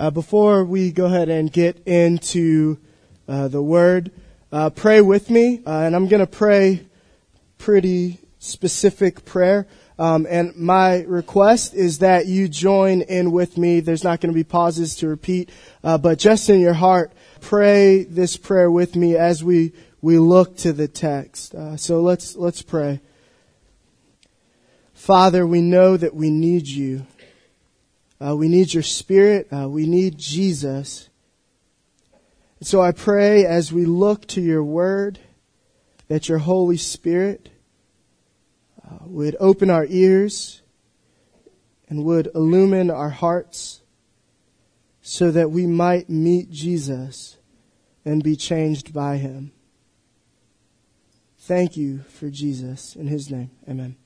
Uh, before we go ahead and get into uh, the word, uh, pray with me, uh, and I'm going to pray pretty specific prayer. Um, and my request is that you join in with me. There's not going to be pauses to repeat, uh, but just in your heart, pray this prayer with me as we we look to the text. Uh, so let's let's pray. Father, we know that we need you. Uh, we need your spirit. Uh, we need Jesus. And so I pray as we look to your word that your Holy Spirit uh, would open our ears and would illumine our hearts so that we might meet Jesus and be changed by him. Thank you for Jesus. In his name, amen.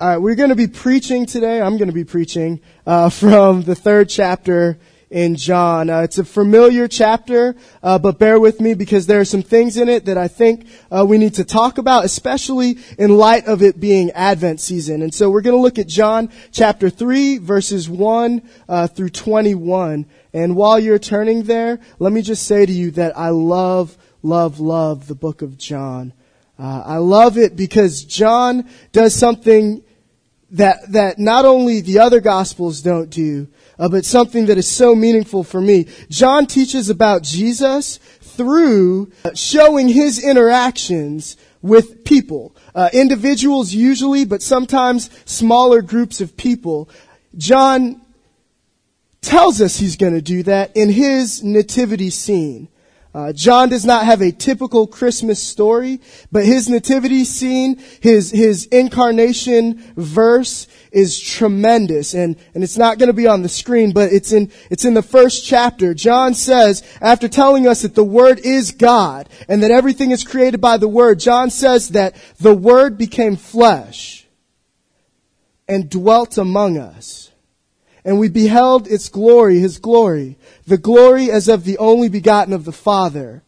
All right, we're going to be preaching today. I'm going to be preaching uh, from the third chapter in John. Uh, it's a familiar chapter, uh, but bear with me because there are some things in it that I think uh, we need to talk about, especially in light of it being Advent season. And so we're going to look at John chapter three, verses one uh, through twenty-one. And while you're turning there, let me just say to you that I love, love, love the book of John. Uh, I love it because John does something that, that not only the other gospels don't do, uh, but something that is so meaningful for me. John teaches about Jesus through uh, showing his interactions with people. Uh, individuals usually, but sometimes smaller groups of people. John tells us he's going to do that in his nativity scene. Uh, John does not have a typical Christmas story, but his nativity scene, his his incarnation verse is tremendous, and and it's not going to be on the screen, but it's in it's in the first chapter. John says after telling us that the Word is God and that everything is created by the Word, John says that the Word became flesh and dwelt among us and we beheld its glory, his glory, the glory as of the only begotten of the Father,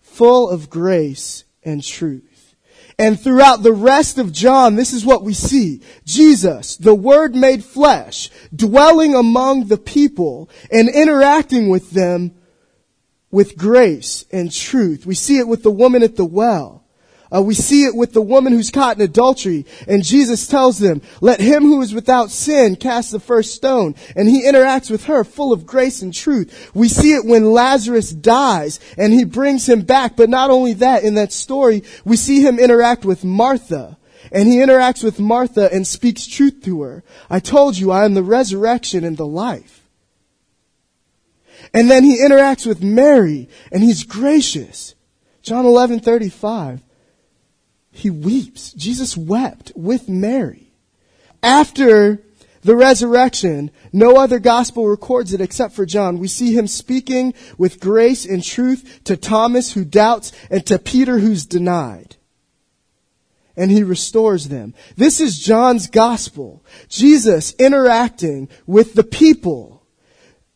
full of grace and truth. And throughout the rest of John, this is what we see. Jesus, the Word made flesh, dwelling among the people and interacting with them with grace and truth. We see it with the woman at the well. Uh, we see it with the woman who's caught in adultery, and Jesus tells them, "Let him who is without sin cast the first stone." And he interacts with her, full of grace and truth. We see it when Lazarus dies, and he brings him back. But not only that, in that story, we see him interact with Martha, and he interacts with Martha and speaks truth to her. I told you, I am the resurrection and the life. And then he interacts with Mary, and he's gracious. John eleven thirty five he weeps. Jesus wept with Mary. After the resurrection, no other gospel records it except for John. We see him speaking with grace and truth to Thomas who doubts and to Peter who's denied. And he restores them. This is John's gospel. Jesus interacting with the people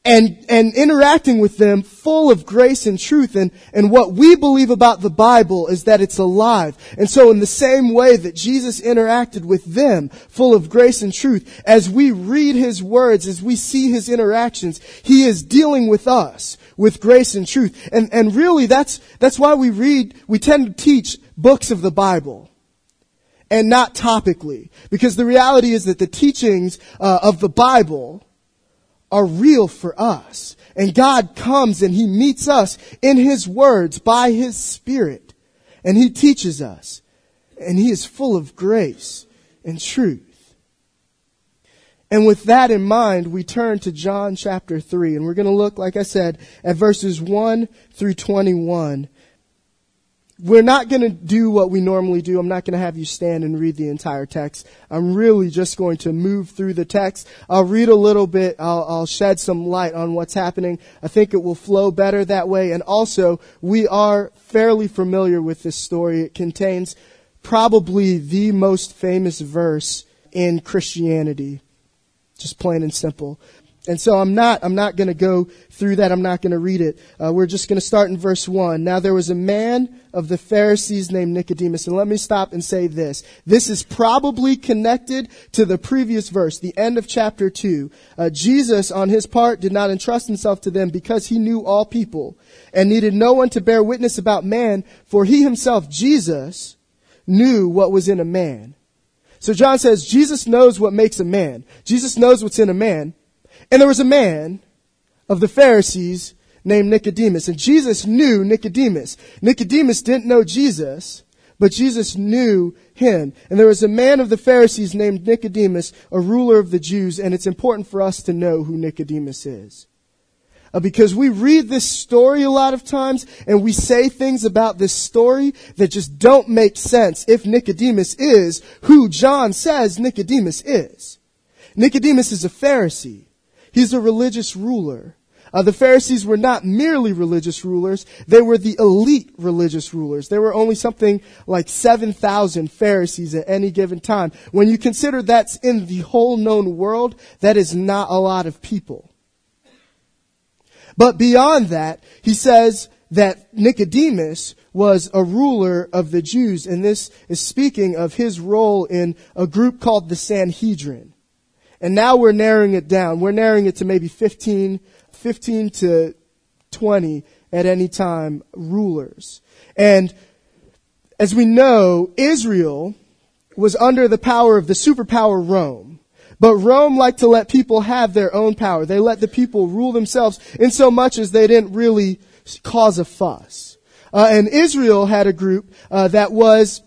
and, and interacting with them full of grace and truth. And, and what we believe about the Bible is that it's alive. And so in the same way that Jesus interacted with them full of grace and truth, as we read his words, as we see his interactions, he is dealing with us with grace and truth. And, and really that's, that's why we read, we tend to teach books of the Bible and not topically. Because the reality is that the teachings uh, of the Bible are real for us. And God comes and He meets us in His words by His Spirit. And He teaches us. And He is full of grace and truth. And with that in mind, we turn to John chapter 3. And we're going to look, like I said, at verses 1 through 21 we're not going to do what we normally do. I'm not going to have you stand and read the entire text. I'm really just going to move through the text. I'll read a little bit. I'll, I'll, shed some light on what's happening. I think it will flow better that way. And also, we are fairly familiar with this story. It contains probably the most famous verse in Christianity. Just plain and simple. And so I'm not, I'm not going to go through that. I'm not going to read it. Uh, we're just going to start in verse 1. Now there was a man of the Pharisees named Nicodemus. And let me stop and say this. This is probably connected to the previous verse, the end of chapter 2. Uh, Jesus, on his part, did not entrust himself to them because he knew all people and needed no one to bear witness about man, for he himself, Jesus, knew what was in a man. So John says Jesus knows what makes a man. Jesus knows what's in a man. And there was a man of the Pharisees named Nicodemus. And Jesus knew Nicodemus. Nicodemus didn't know Jesus, but Jesus knew him. And there was a man of the Pharisees named Nicodemus, a ruler of the Jews. And it's important for us to know who Nicodemus is. Uh, because we read this story a lot of times and we say things about this story that just don't make sense if Nicodemus is who John says Nicodemus is. Nicodemus is a Pharisee. He's a religious ruler. Uh, the Pharisees were not merely religious rulers, they were the elite religious rulers. There were only something like 7,000 Pharisees at any given time. When you consider that's in the whole known world, that is not a lot of people. But beyond that, he says that Nicodemus was a ruler of the Jews, and this is speaking of his role in a group called the Sanhedrin. And now we're narrowing it down. We're narrowing it to maybe 15, 15 to 20 at any time rulers. And as we know, Israel was under the power of the superpower Rome. But Rome liked to let people have their own power. They let the people rule themselves in so much as they didn't really cause a fuss. Uh, and Israel had a group uh, that was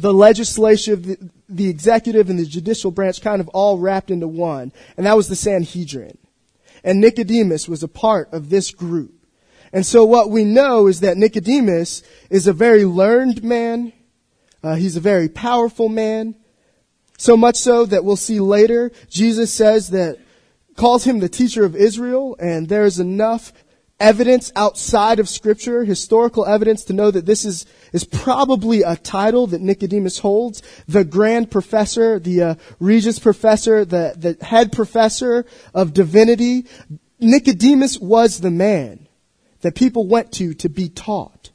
the legislative, the executive and the judicial branch kind of all wrapped into one. And that was the Sanhedrin. And Nicodemus was a part of this group. And so what we know is that Nicodemus is a very learned man. Uh, he's a very powerful man. So much so that we'll see later, Jesus says that, calls him the teacher of Israel, and there's enough evidence outside of scripture, historical evidence to know that this is, is probably a title that Nicodemus holds. The grand professor, the uh, Regius professor, the, the head professor of divinity. Nicodemus was the man that people went to to be taught.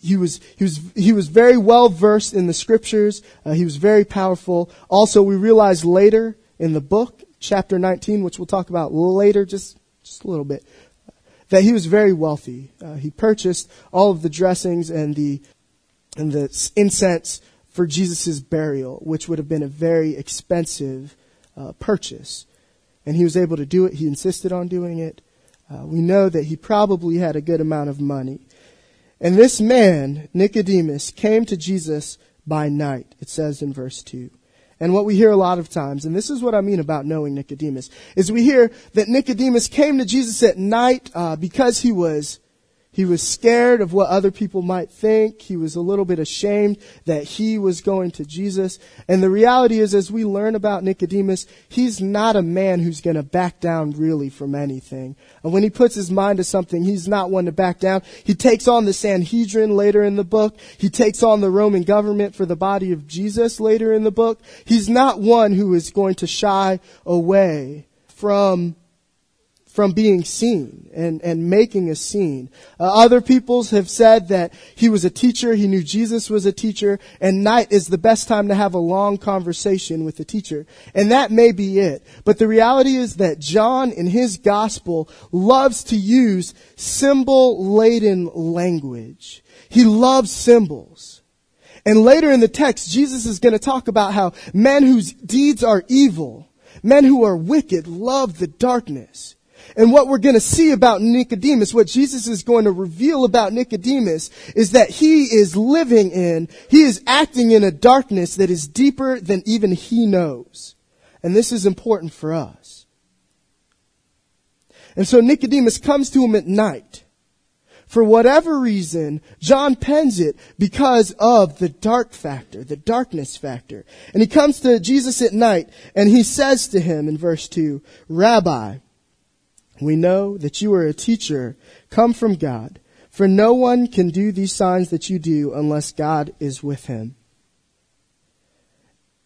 He was, he was, he was very well versed in the scriptures. Uh, he was very powerful. Also, we realize later in the book, chapter 19, which we'll talk about later, just, just a little bit, that he was very wealthy. Uh, he purchased all of the dressings and the and the incense for Jesus' burial, which would have been a very expensive uh, purchase. And he was able to do it. He insisted on doing it. Uh, we know that he probably had a good amount of money. And this man, Nicodemus, came to Jesus by night, it says in verse 2. And what we hear a lot of times, and this is what I mean about knowing Nicodemus, is we hear that Nicodemus came to Jesus at night uh, because he was he was scared of what other people might think. He was a little bit ashamed that he was going to Jesus. And the reality is, as we learn about Nicodemus, he's not a man who's going to back down really from anything. And when he puts his mind to something, he's not one to back down. He takes on the Sanhedrin later in the book. He takes on the Roman government for the body of Jesus later in the book. He's not one who is going to shy away from from being seen and, and making a scene. Uh, other peoples have said that he was a teacher, he knew Jesus was a teacher, and night is the best time to have a long conversation with the teacher. And that may be it. But the reality is that John in his gospel loves to use symbol laden language. He loves symbols. And later in the text, Jesus is going to talk about how men whose deeds are evil, men who are wicked, love the darkness. And what we're going to see about Nicodemus, what Jesus is going to reveal about Nicodemus is that he is living in, he is acting in a darkness that is deeper than even he knows. And this is important for us. And so Nicodemus comes to him at night. For whatever reason, John pens it because of the dark factor, the darkness factor. And he comes to Jesus at night and he says to him in verse 2, Rabbi, we know that you are a teacher come from God, for no one can do these signs that you do unless God is with him.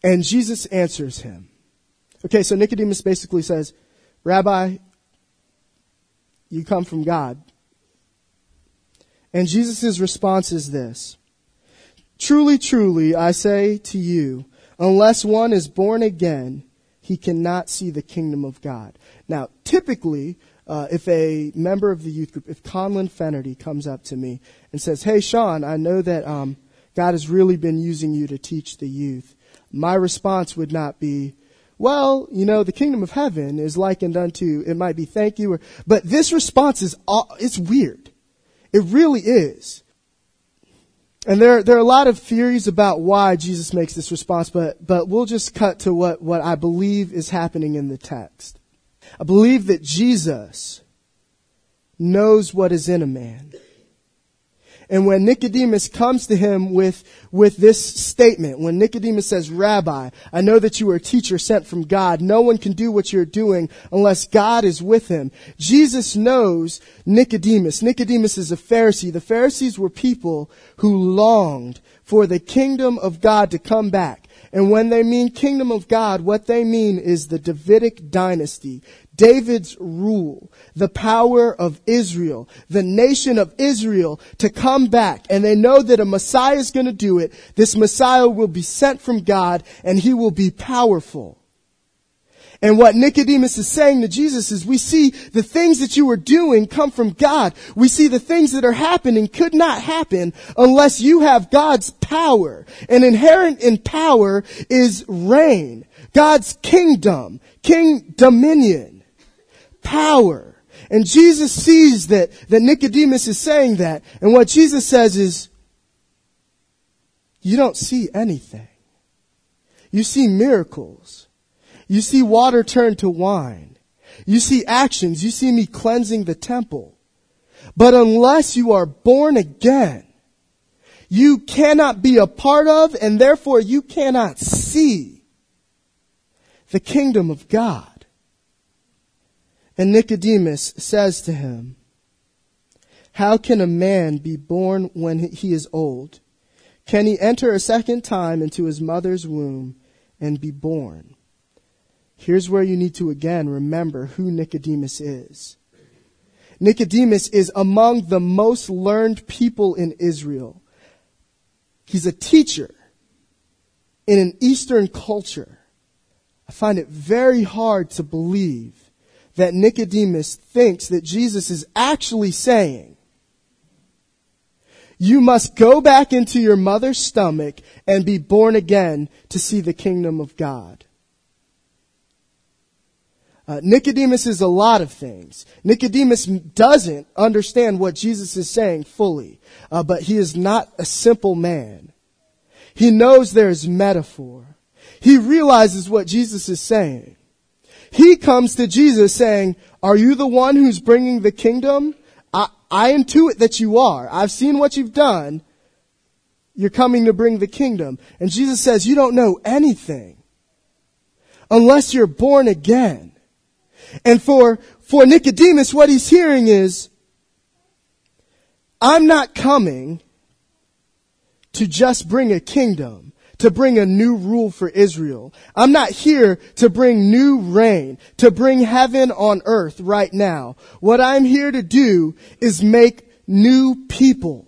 And Jesus answers him. Okay, so Nicodemus basically says, Rabbi, you come from God. And Jesus' response is this. Truly, truly, I say to you, unless one is born again, he cannot see the kingdom of God. Now, typically, uh, if a member of the youth group, if Conlon Fennerty comes up to me and says, "Hey, Sean, I know that um, God has really been using you to teach the youth," my response would not be, "Well, you know, the kingdom of heaven is likened unto." It might be thank you, or, but this response is it's weird. It really is. And there, there are a lot of theories about why Jesus makes this response, but, but we'll just cut to what, what I believe is happening in the text. I believe that Jesus knows what is in a man. And when Nicodemus comes to him with, with this statement, when Nicodemus says, Rabbi, I know that you are a teacher sent from God. No one can do what you're doing unless God is with him. Jesus knows Nicodemus. Nicodemus is a Pharisee. The Pharisees were people who longed for the kingdom of God to come back. And when they mean kingdom of God, what they mean is the Davidic dynasty. David's rule, the power of Israel, the nation of Israel to come back. And they know that a Messiah is going to do it. This Messiah will be sent from God and he will be powerful. And what Nicodemus is saying to Jesus is we see the things that you are doing come from God. We see the things that are happening could not happen unless you have God's power. And inherent in power is reign. God's kingdom, king dominion power. And Jesus sees that, that Nicodemus is saying that. And what Jesus says is, you don't see anything. You see miracles. You see water turn to wine. You see actions. You see me cleansing the temple. But unless you are born again, you cannot be a part of and therefore you cannot see the kingdom of God. And Nicodemus says to him, How can a man be born when he is old? Can he enter a second time into his mother's womb and be born? Here's where you need to again remember who Nicodemus is. Nicodemus is among the most learned people in Israel. He's a teacher in an Eastern culture. I find it very hard to believe that Nicodemus thinks that Jesus is actually saying, you must go back into your mother's stomach and be born again to see the kingdom of God. Uh, Nicodemus is a lot of things. Nicodemus doesn't understand what Jesus is saying fully, uh, but he is not a simple man. He knows there is metaphor. He realizes what Jesus is saying. He comes to Jesus saying, are you the one who's bringing the kingdom? I, I intuit that you are. I've seen what you've done. You're coming to bring the kingdom. And Jesus says, you don't know anything unless you're born again. And for, for Nicodemus, what he's hearing is, I'm not coming to just bring a kingdom to bring a new rule for Israel. I'm not here to bring new reign, to bring heaven on earth right now. What I'm here to do is make new people.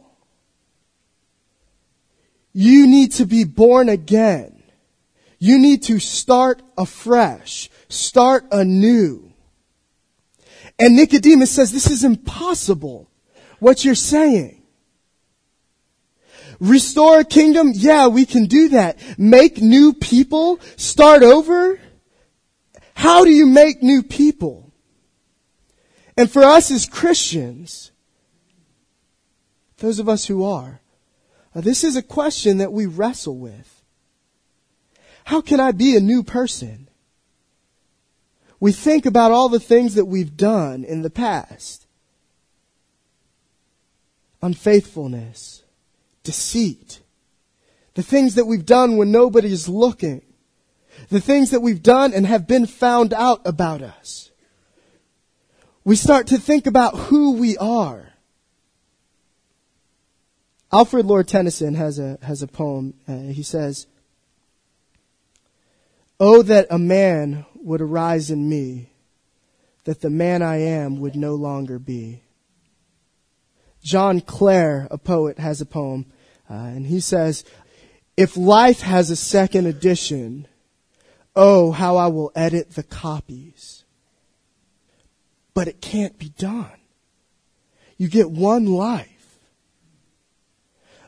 You need to be born again. You need to start afresh, start anew. And Nicodemus says, this is impossible. What you're saying. Restore a kingdom? Yeah, we can do that. Make new people? Start over? How do you make new people? And for us as Christians, those of us who are, uh, this is a question that we wrestle with. How can I be a new person? We think about all the things that we've done in the past. Unfaithfulness deceit. The things that we've done when nobody's looking. The things that we've done and have been found out about us. We start to think about who we are. Alfred Lord Tennyson has a, has a poem. Uh, he says, Oh, that a man would arise in me that the man I am would no longer be. John Clare, a poet, has a poem, uh, and he says, If life has a second edition, oh, how I will edit the copies. But it can't be done. You get one life.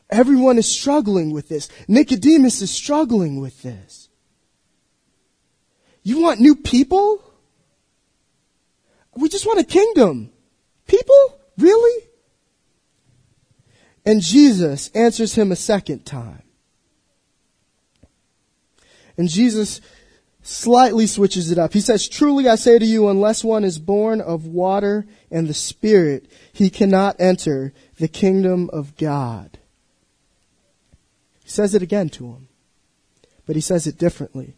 Everyone is struggling with this. Nicodemus is struggling with this. You want new people? We just want a kingdom. People? Really? And Jesus answers him a second time. And Jesus slightly switches it up. He says, Truly I say to you, unless one is born of water and the Spirit, he cannot enter the kingdom of God. He says it again to him, but he says it differently.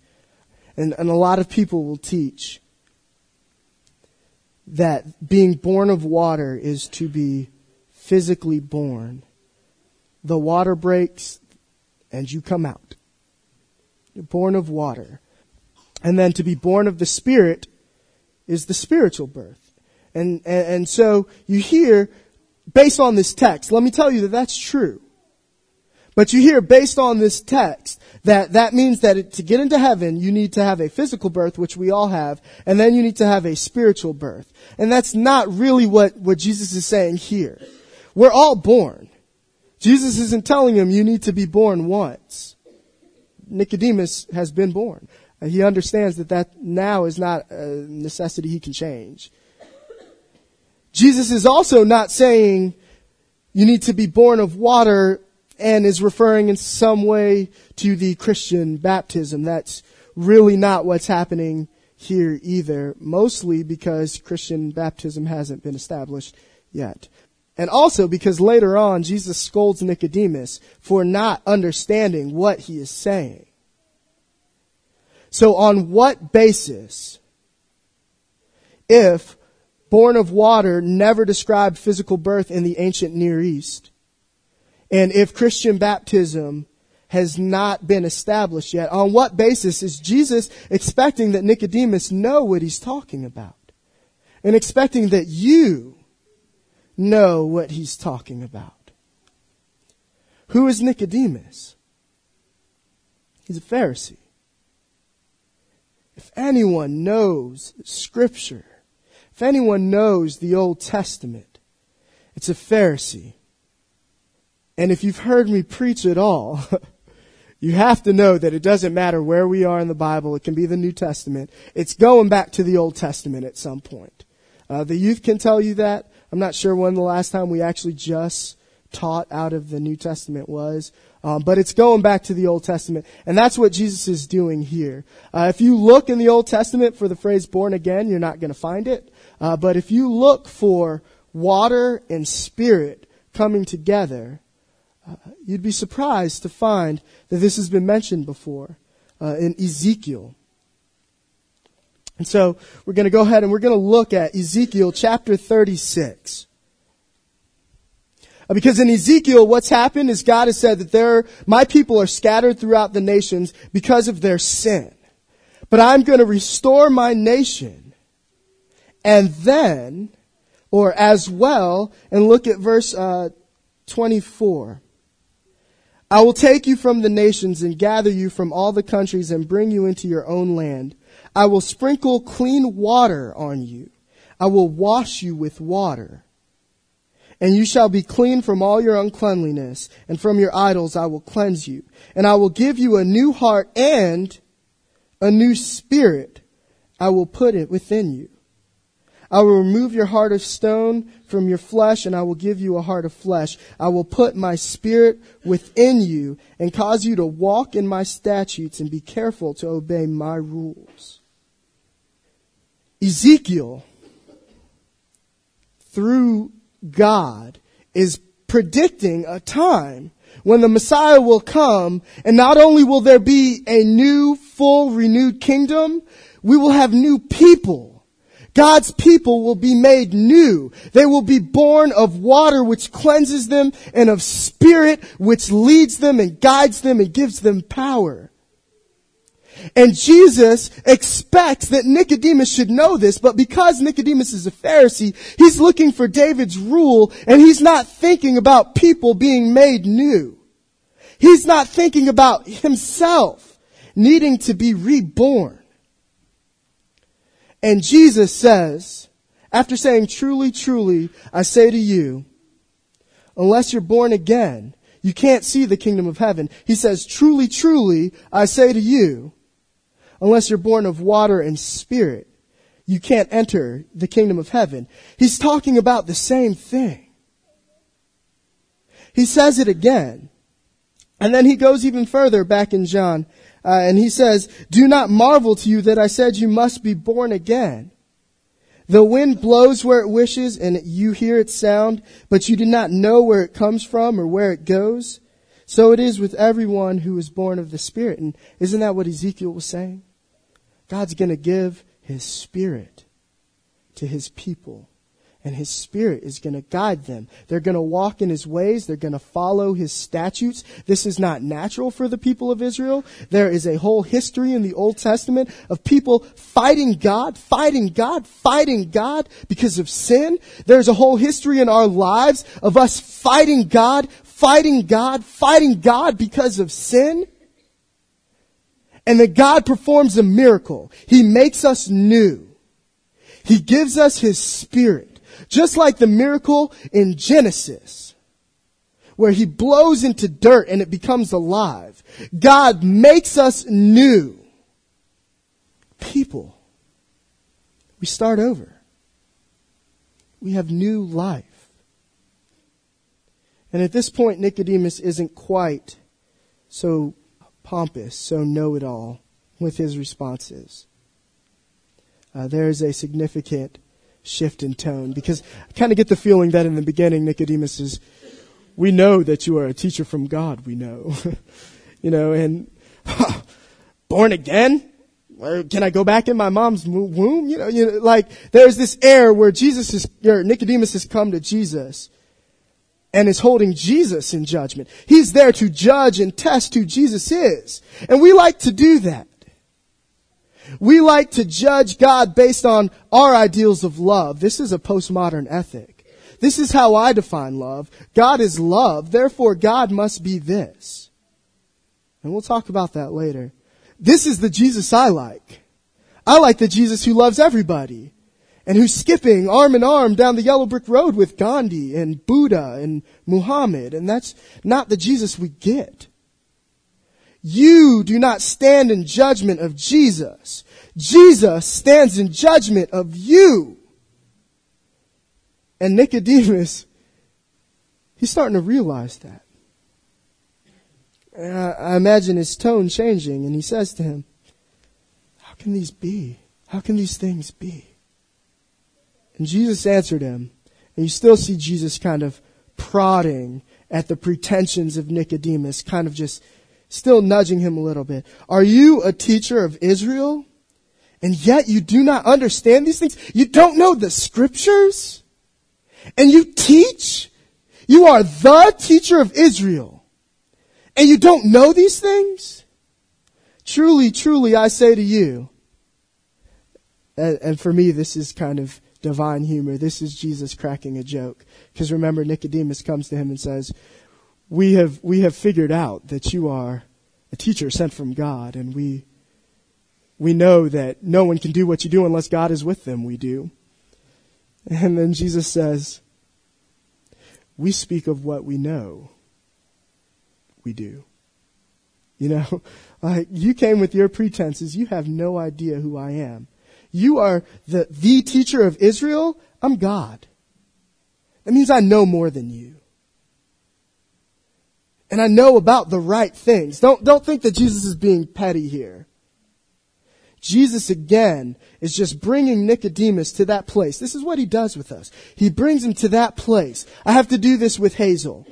And, and a lot of people will teach that being born of water is to be physically born. The water breaks and you come out. You're born of water. And then to be born of the Spirit is the spiritual birth. And, and, and so you hear, based on this text, let me tell you that that's true. But you hear, based on this text, that that means that it, to get into heaven, you need to have a physical birth, which we all have, and then you need to have a spiritual birth. And that's not really what, what Jesus is saying here. We're all born. Jesus isn't telling him you need to be born once. Nicodemus has been born. Uh, he understands that that now is not a necessity he can change. Jesus is also not saying you need to be born of water and is referring in some way to the Christian baptism. That's really not what's happening here either, mostly because Christian baptism hasn't been established yet. And also because later on Jesus scolds Nicodemus for not understanding what he is saying. So on what basis, if born of water never described physical birth in the ancient Near East, and if Christian baptism has not been established yet, on what basis is Jesus expecting that Nicodemus know what he's talking about? And expecting that you know what he's talking about? Who is Nicodemus? He's a Pharisee. If anyone knows Scripture, if anyone knows the Old Testament, it's a Pharisee. And if you've heard me preach at all, you have to know that it doesn't matter where we are in the Bible. It can be the New Testament. It's going back to the Old Testament at some point. Uh, the youth can tell you that. I'm not sure when the last time we actually just taught out of the New Testament was. Um, but it's going back to the Old Testament. And that's what Jesus is doing here. Uh, if you look in the Old Testament for the phrase born again, you're not going to find it. Uh, but if you look for water and spirit coming together, uh, you'd be surprised to find that this has been mentioned before uh, in Ezekiel. And so we're going to go ahead and we're going to look at Ezekiel chapter 36. Uh, because in Ezekiel, what's happened is God has said that there, my people are scattered throughout the nations because of their sin. But I'm going to restore my nation. And then, or as well, and look at verse uh, 24. I will take you from the nations and gather you from all the countries and bring you into your own land. I will sprinkle clean water on you. I will wash you with water and you shall be clean from all your uncleanliness, and from your idols I will cleanse you. And I will give you a new heart and a new spirit I will put it within you. I will remove your heart of stone from your flesh, and I will give you a heart of flesh. I will put my spirit within you and cause you to walk in my statutes and be careful to obey my rules. Ezekiel, through God is predicting a time when the Messiah will come and not only will there be a new, full, renewed kingdom, we will have new people. God's people will be made new. They will be born of water which cleanses them and of spirit which leads them and guides them and gives them power. And Jesus expects that Nicodemus should know this, but because Nicodemus is a Pharisee, he's looking for David's rule and he's not thinking about people being made new. He's not thinking about himself needing to be reborn. And Jesus says, after saying, truly, truly, I say to you, unless you're born again, you can't see the kingdom of heaven. He says, truly, truly, I say to you, unless you're born of water and spirit, you can't enter the kingdom of heaven. He's talking about the same thing. He says it again. And then he goes even further back in John, uh, and he says, Do not marvel to you that I said you must be born again. The wind blows where it wishes, and you hear its sound, but you do not know where it comes from or where it goes. So it is with everyone who is born of the Spirit. And isn't that what Ezekiel was saying? God's going to give his spirit to his people. And his spirit is going to guide them. They're going to walk in his ways. They're going to follow his statutes. This is not natural for the people of Israel. There is a whole history in the Old Testament of people fighting God, fighting God, fighting God because of sin. There's a whole history in our lives of us fighting God, fighting God, fighting God because of sin and that God performs a miracle. He makes us new. He gives us His Spirit. Just like the miracle in Genesis, where He blows into dirt and it becomes alive. God makes us new. People. We start over. We have new life. And at this point, Nicodemus isn't quite so pompous, so know it all with his responses. Uh, there is a significant shift in tone because I kind of get the feeling that in the beginning Nicodemus is, we know that you are a teacher from God, we know. you know, and born again? can I go back in my mom's womb? You know, you know, like there's this air where Jesus is, or Nicodemus has come to Jesus and is holding Jesus in judgment. He's there to judge and test who Jesus is. And we like to do that. We like to judge God based on our ideals of love. This is a postmodern ethic. This is how I define love. God is love, therefore God must be this. And we'll talk about that later. This is the Jesus I like. I like the Jesus who loves everybody and who's skipping arm in arm down the yellow brick road with Gandhi and Buddha and Muhammad. And that's not the Jesus we get. You do not stand in judgment of Jesus. Jesus stands in judgment of you. And Nicodemus, he's starting to realize that. And I, I imagine his tone changing, and he says to him, How can these be? How can these things be? And Jesus answered him. And you still see Jesus kind of prodding at the pretensions of Nicodemus, kind of just still nudging him a little bit. Are you a teacher of Israel? And yet you do not understand these things? You don't know the scriptures? And you teach? You are the teacher of Israel. And you don't know these things? Truly, truly, I say to you, and, for me, this is kind of divine humor. This is Jesus cracking a joke. Because remember, Nicodemus comes to him and says, we have, we have figured out that you are a teacher sent from God, and we, we know that no one can do what you do unless God is with them. We do. And then Jesus says, we speak of what we know. We do. You know, like you came with your pretenses. You have no idea who I am. You are the, the teacher of Israel. I'm God. That means I know more than you. And I know about the right things. Don't, don't think that Jesus is being petty here. Jesus again is just bringing Nicodemus to that place. This is what he does with us. He brings him to that place. I have to do this with Hazel.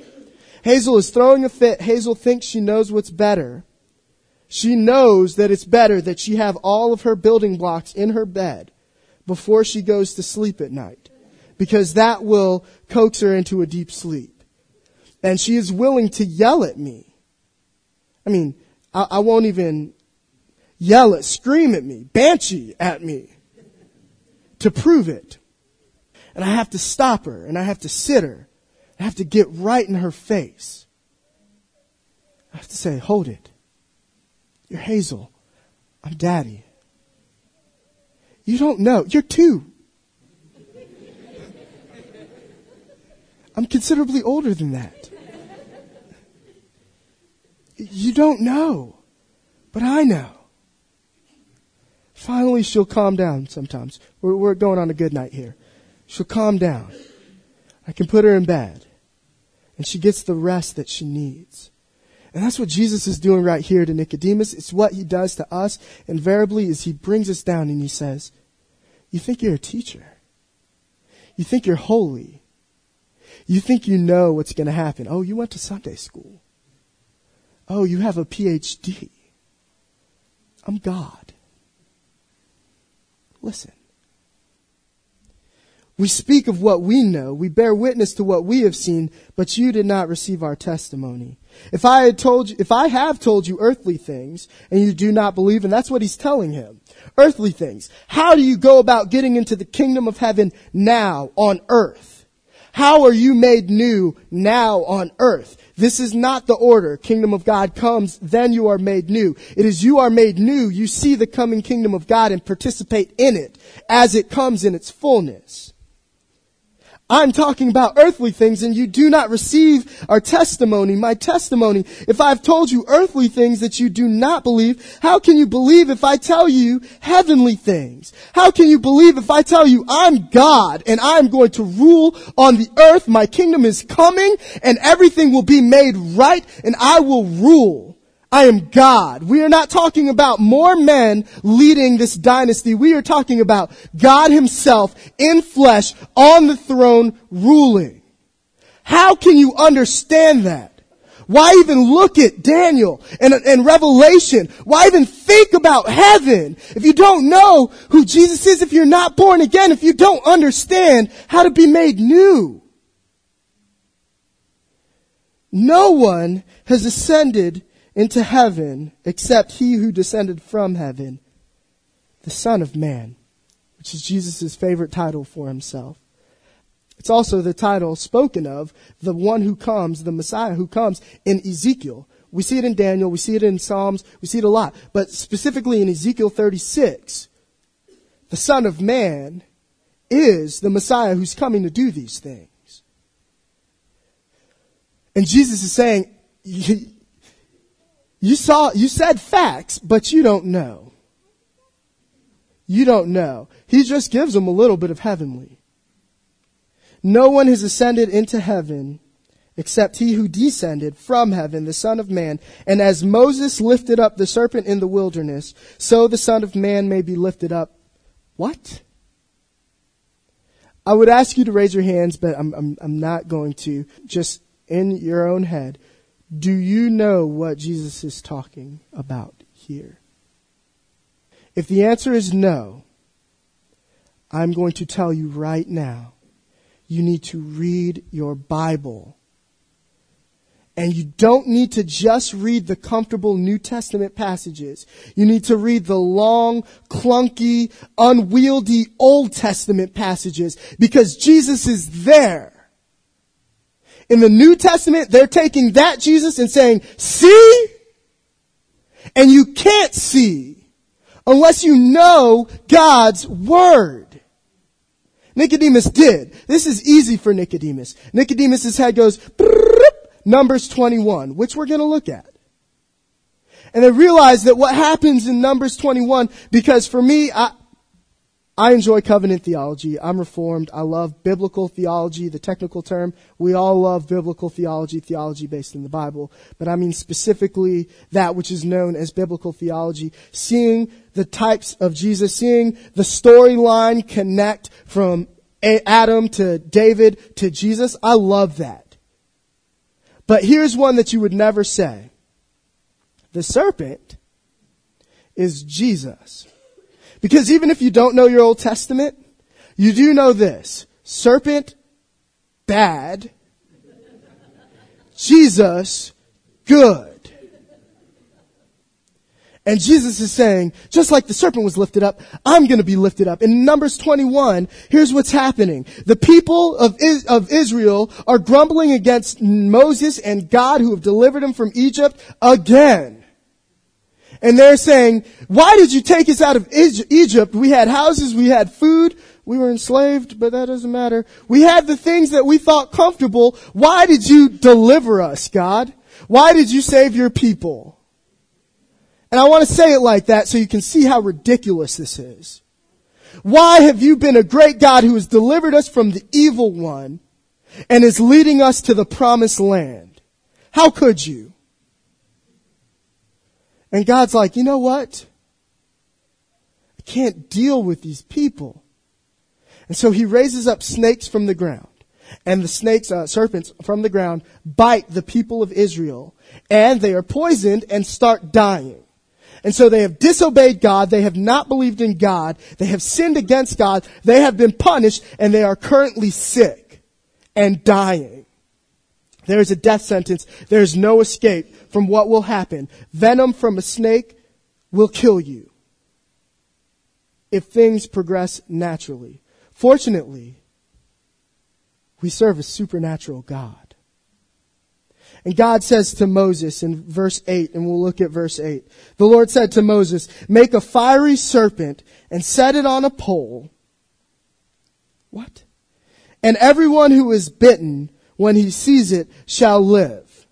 Hazel is throwing a fit. Hazel thinks she knows what's better. She knows that it's better that she have all of her building blocks in her bed before she goes to sleep at night. Because that will coax her into a deep sleep. And she is willing to yell at me. I mean, I, I won't even, yell at, scream at me, banshee at me to prove it. And I have to stop her and I have to sit her. I have to get right in her face. I have to say, hold it. You're Hazel. I'm daddy. You don't know. You're two. I'm considerably older than that. You don't know. But I know. Finally, she'll calm down sometimes. We're, we're going on a good night here. She'll calm down. I can put her in bed. And she gets the rest that she needs. And that's what Jesus is doing right here to Nicodemus. It's what he does to us invariably is he brings us down and he says, you think you're a teacher. You think you're holy. You think you know what's going to happen. Oh, you went to Sunday school. Oh, you have a PhD. I'm God. Listen. We speak of what we know. We bear witness to what we have seen, but you did not receive our testimony. If I had told you, if I have told you earthly things and you do not believe, and that's what he's telling him. Earthly things. How do you go about getting into the kingdom of heaven now on earth? How are you made new now on earth? This is not the order. Kingdom of God comes, then you are made new. It is you are made new. You see the coming kingdom of God and participate in it as it comes in its fullness. I'm talking about earthly things and you do not receive our testimony, my testimony. If I've told you earthly things that you do not believe, how can you believe if I tell you heavenly things? How can you believe if I tell you I'm God and I'm going to rule on the earth, my kingdom is coming and everything will be made right and I will rule? I am God. We are not talking about more men leading this dynasty. We are talking about God himself in flesh on the throne ruling. How can you understand that? Why even look at Daniel and, and Revelation? Why even think about heaven if you don't know who Jesus is, if you're not born again, if you don't understand how to be made new? No one has ascended into heaven except he who descended from heaven, the Son of Man, which is Jesus' favorite title for himself. It's also the title spoken of the one who comes, the Messiah who comes in Ezekiel. We see it in Daniel, we see it in Psalms, we see it a lot, but specifically in Ezekiel 36, the Son of Man is the Messiah who's coming to do these things. And Jesus is saying, you saw, you said facts, but you don't know. You don't know. He just gives them a little bit of heavenly. No one has ascended into heaven except he who descended from heaven, the Son of Man. And as Moses lifted up the serpent in the wilderness, so the Son of Man may be lifted up. What? I would ask you to raise your hands, but I'm, I'm, I'm not going to. Just in your own head. Do you know what Jesus is talking about here? If the answer is no, I'm going to tell you right now, you need to read your Bible. And you don't need to just read the comfortable New Testament passages. You need to read the long, clunky, unwieldy Old Testament passages because Jesus is there. In the New Testament, they're taking that Jesus and saying, see? And you can't see unless you know God's Word. Nicodemus did. This is easy for Nicodemus. Nicodemus' head goes, Numbers 21, which we're going to look at. And I realize that what happens in Numbers 21, because for me, I, I enjoy covenant theology. I'm reformed. I love biblical theology, the technical term. We all love biblical theology, theology based in the Bible. But I mean specifically that which is known as biblical theology. Seeing the types of Jesus, seeing the storyline connect from Adam to David to Jesus. I love that. But here's one that you would never say. The serpent is Jesus. Because even if you don't know your Old Testament, you do know this. Serpent, bad. Jesus, good. And Jesus is saying, just like the serpent was lifted up, I'm going to be lifted up. In Numbers 21, here's what's happening. The people of, of Israel are grumbling against Moses and God who have delivered them from Egypt again. And they're saying, why did you take us out of Egypt? We had houses, we had food, we were enslaved, but that doesn't matter. We had the things that we thought comfortable. Why did you deliver us, God? Why did you save your people? And I want to say it like that so you can see how ridiculous this is. Why have you been a great God who has delivered us from the evil one and is leading us to the promised land? How could you? And God's like, you know what? I can't deal with these people. And so he raises up snakes from the ground. And the snakes, uh, serpents from the ground bite the people of Israel. And they are poisoned and start dying. And so they have disobeyed God. They have not believed in God. They have sinned against God. They have been punished and they are currently sick and dying. There is a death sentence. There is no escape from what will happen. Venom from a snake will kill you if things progress naturally. Fortunately, we serve a supernatural God. And God says to Moses in verse 8, and we'll look at verse 8. The Lord said to Moses, make a fiery serpent and set it on a pole. What? And everyone who is bitten when he sees it shall live.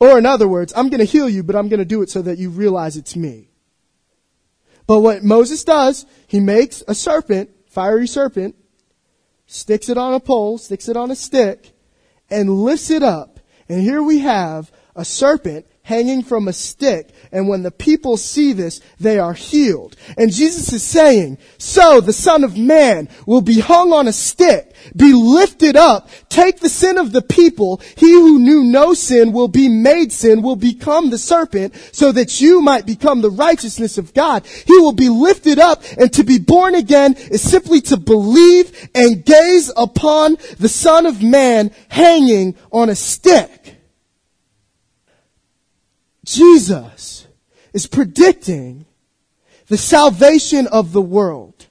Or in other words, I'm going to heal you, but I'm going to do it so that you realize it's me. But what Moses does, he makes a serpent, fiery serpent, sticks it on a pole, sticks it on a stick, and lifts it up and here we have a serpent hanging from a stick. And when the people see this, they are healed. And Jesus is saying, so the son of man will be hung on a stick, be lifted up, take the sin of the people. He who knew no sin will be made sin, will become the serpent so that you might become the righteousness of God. He will be lifted up and to be born again is simply to believe and gaze upon the son of man hanging on a stick. Jesus is predicting the salvation of the world.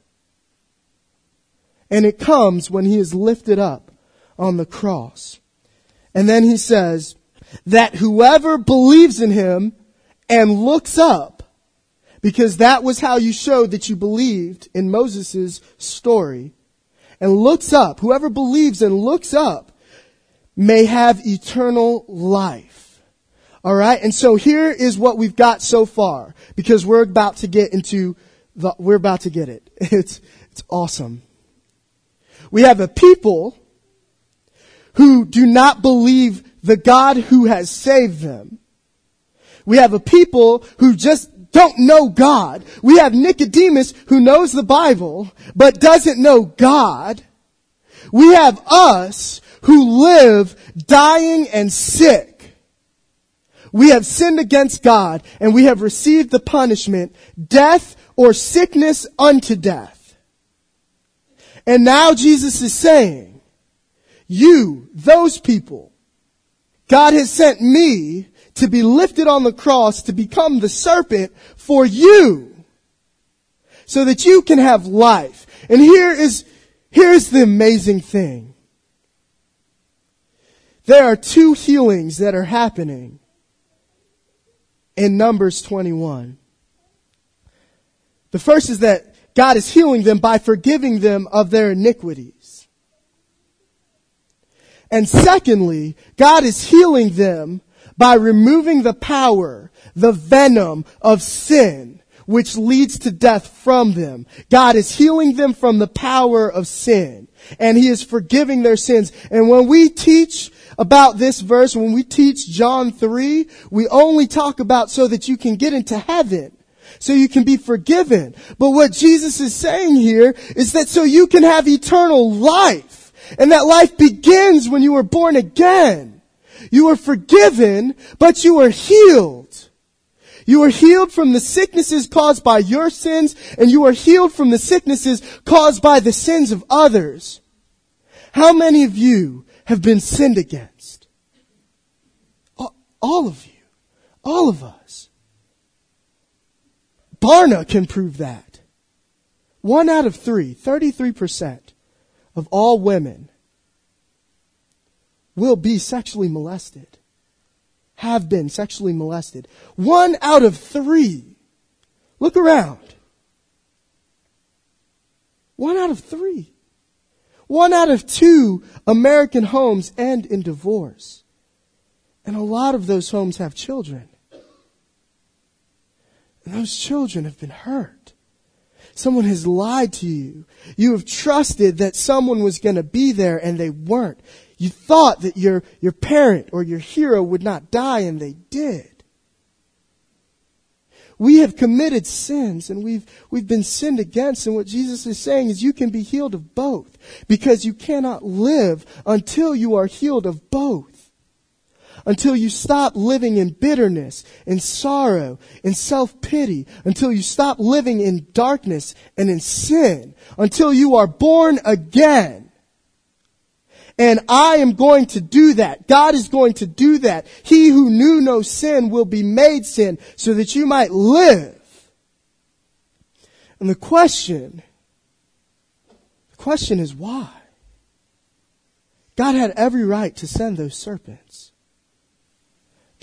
And it comes when he is lifted up on the cross. And then he says that whoever believes in him and looks up, because that was how you showed that you believed in Moses' story, and looks up, whoever believes and looks up may have eternal life. All right. And so here is what we've got so far because we're about to get into the, we're about to get it. It's, it's awesome. We have a people who do not believe the God who has saved them. We have a people who just don't know God. We have Nicodemus who knows the Bible, but doesn't know God. We have us who live dying and sick we have sinned against God and we have received the punishment, death or sickness unto death. And now Jesus is saying, you, those people, God has sent me to be lifted on the cross to become the serpent for you so that you can have life. And here is, here's the amazing thing. There are two healings that are happening in Numbers 21. The first is that God is healing them by forgiving them of their iniquities. And secondly, God is healing them by removing the power, the venom of sin, which leads to death from them. God is healing them from the power of sin. And He is forgiving their sins. And when we teach about this verse when we teach John 3. We only talk about so that you can get into heaven. So you can be forgiven. But what Jesus is saying here is that so you can have eternal life. And that life begins when you were born again. You were forgiven, but you were healed. You are healed from the sicknesses caused by your sins, and you are healed from the sicknesses caused by the sins of others. How many of you have been sinned against. All of you. All of us. Barna can prove that. One out of three, 33% of all women will be sexually molested, have been sexually molested. One out of three. Look around. One out of three. One out of two American homes end in divorce. And a lot of those homes have children. And those children have been hurt. Someone has lied to you. You have trusted that someone was going to be there and they weren't. You thought that your, your parent or your hero would not die and they did. We have committed sins and we've, we've been sinned against. And what Jesus is saying is you can be healed of both because you cannot live until you are healed of both until you stop living in bitterness and sorrow and self-pity, until you stop living in darkness and in sin, until you are born again. And I am going to do that. God is going to do that. He who knew no sin will be made sin so that you might live. And the question, the question is why? God had every right to send those serpents.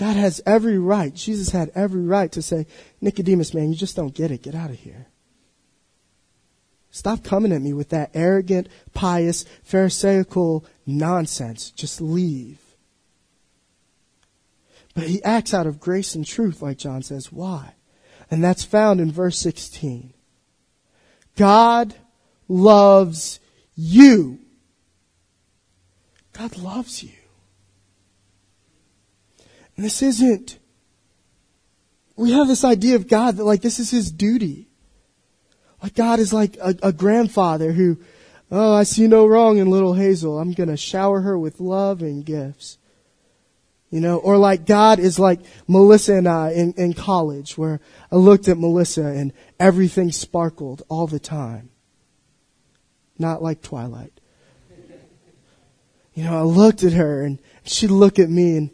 God has every right, Jesus had every right to say, Nicodemus, man, you just don't get it. Get out of here. Stop coming at me with that arrogant, pious, pharisaical nonsense. Just leave. But he acts out of grace and truth, like John says. Why? And that's found in verse 16. God loves you. God loves you. This isn't, we have this idea of God that like this is his duty. Like God is like a, a grandfather who, oh, I see no wrong in little Hazel. I'm to shower her with love and gifts. You know, or like God is like Melissa and I in, in college where I looked at Melissa and everything sparkled all the time. Not like Twilight. You know, I looked at her and she'd look at me and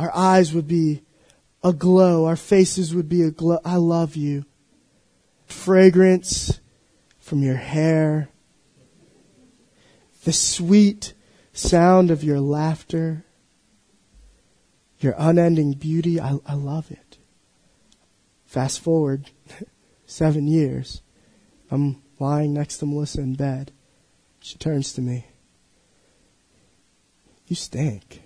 our eyes would be aglow. Our faces would be aglow. I love you. Fragrance from your hair. The sweet sound of your laughter. Your unending beauty. I, I love it. Fast forward seven years. I'm lying next to Melissa in bed. She turns to me. You stink.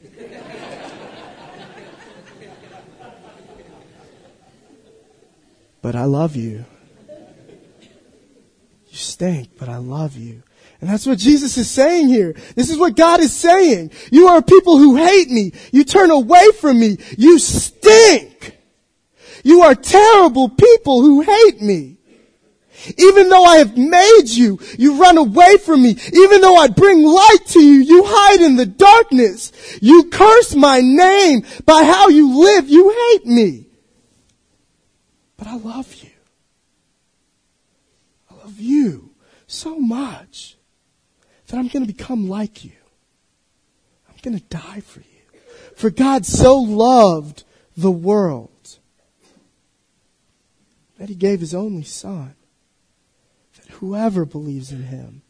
But I love you. You stink, but I love you. And that's what Jesus is saying here. This is what God is saying. You are people who hate me. You turn away from me. You stink. You are terrible people who hate me. Even though I have made you, you run away from me. Even though I bring light to you, you hide in the darkness. You curse my name by how you live. You hate me. But I love you. I love you so much that I'm going to become like you. I'm going to die for you. For God so loved the world that he gave his only son that whoever believes in him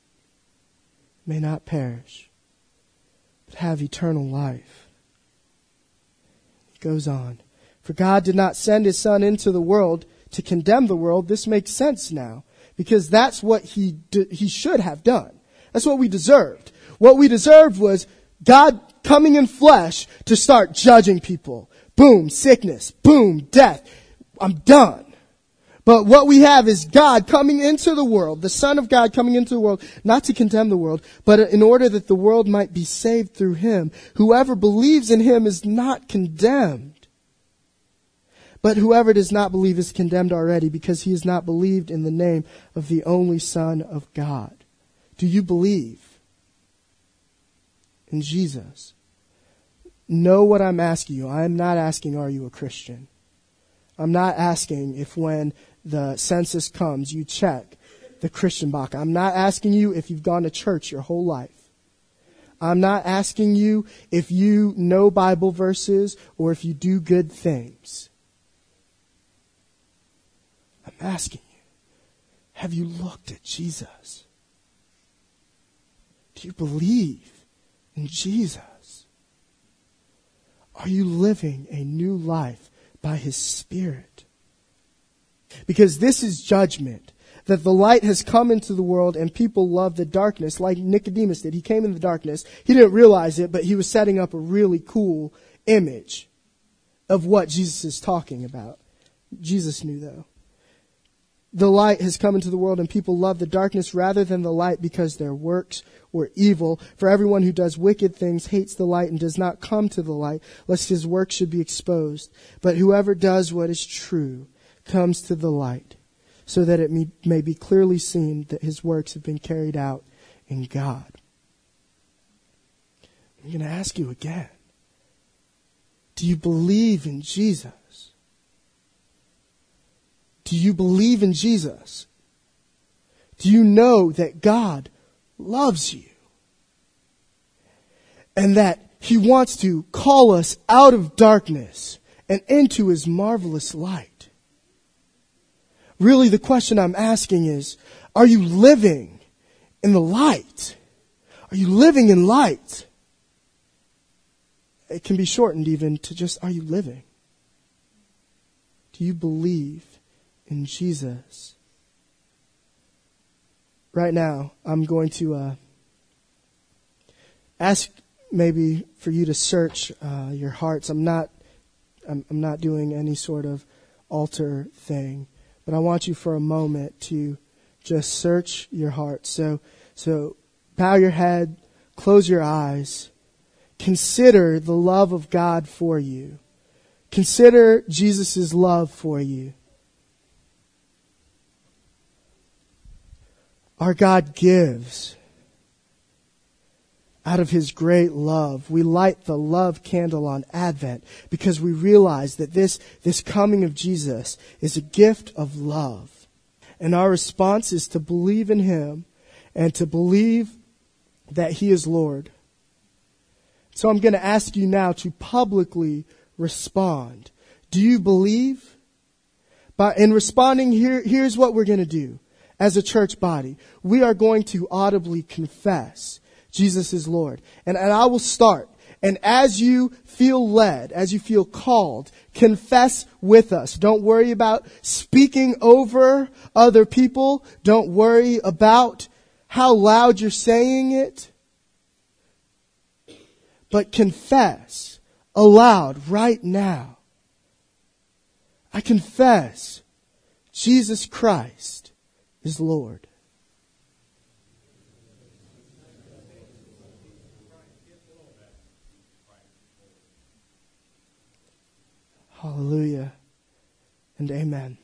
may not perish but have eternal life. He goes on. For God did not send his son into the world to condemn the world. This makes sense now because that's what he, he should have done. That's what we deserved. What we deserved was God coming in flesh to start judging people. Boom, sickness. Boom, death. I'm done. But what we have is God coming into the world, the Son of God coming into the world, not to condemn the world, but in order that the world might be saved through Him. Whoever believes in Him is not condemned. But whoever does not believe is condemned already because he has not believed in the name of the only Son of God. Do you believe in Jesus? Know what I'm asking you. I'm not asking, are you a Christian? I'm not asking if when the census comes, you check the Christian box. I'm not asking you if you've gone to church your whole life. I'm not asking you if you know Bible verses or if you do good things. Asking you, have you looked at Jesus? Do you believe in Jesus? Are you living a new life by His Spirit? Because this is judgment that the light has come into the world and people love the darkness like Nicodemus did. He came in the darkness. He didn't realize it, but he was setting up a really cool image of what Jesus is talking about. Jesus knew though. The light has come into the world and people love the darkness rather than the light because their works were evil. For everyone who does wicked things hates the light and does not come to the light lest his work should be exposed. But whoever does what is true comes to the light so that it may be clearly seen that his works have been carried out in God. I'm going to ask you again. Do you believe in Jesus? Do you believe in Jesus? Do you know that God loves you? And that He wants to call us out of darkness and into His marvelous light? Really, the question I'm asking is, are you living in the light? Are you living in light? It can be shortened even to just, are you living? Do you believe in Jesus? Right now, I'm going to uh, ask maybe for you to search uh, your hearts. I'm not, I'm, I'm not doing any sort of altar thing. But I want you for a moment to just search your heart. So, so bow your head, close your eyes, consider the love of God for you. Consider Jesus' love for you. Our God gives out of his great love. We light the love candle on Advent because we realize that this, this coming of Jesus is a gift of love. And our response is to believe in him and to believe that he is Lord. So I'm going to ask you now to publicly respond. Do you believe? But in responding here, here's what we're going to do as a church body. We are going to audibly confess Jesus is Lord. And, and I will start. And as you feel led, as you feel called, confess with us. Don't worry about speaking over other people. Don't worry about how loud you're saying it. But confess aloud right now. I confess Jesus Christ is Lord. Hallelujah and amen.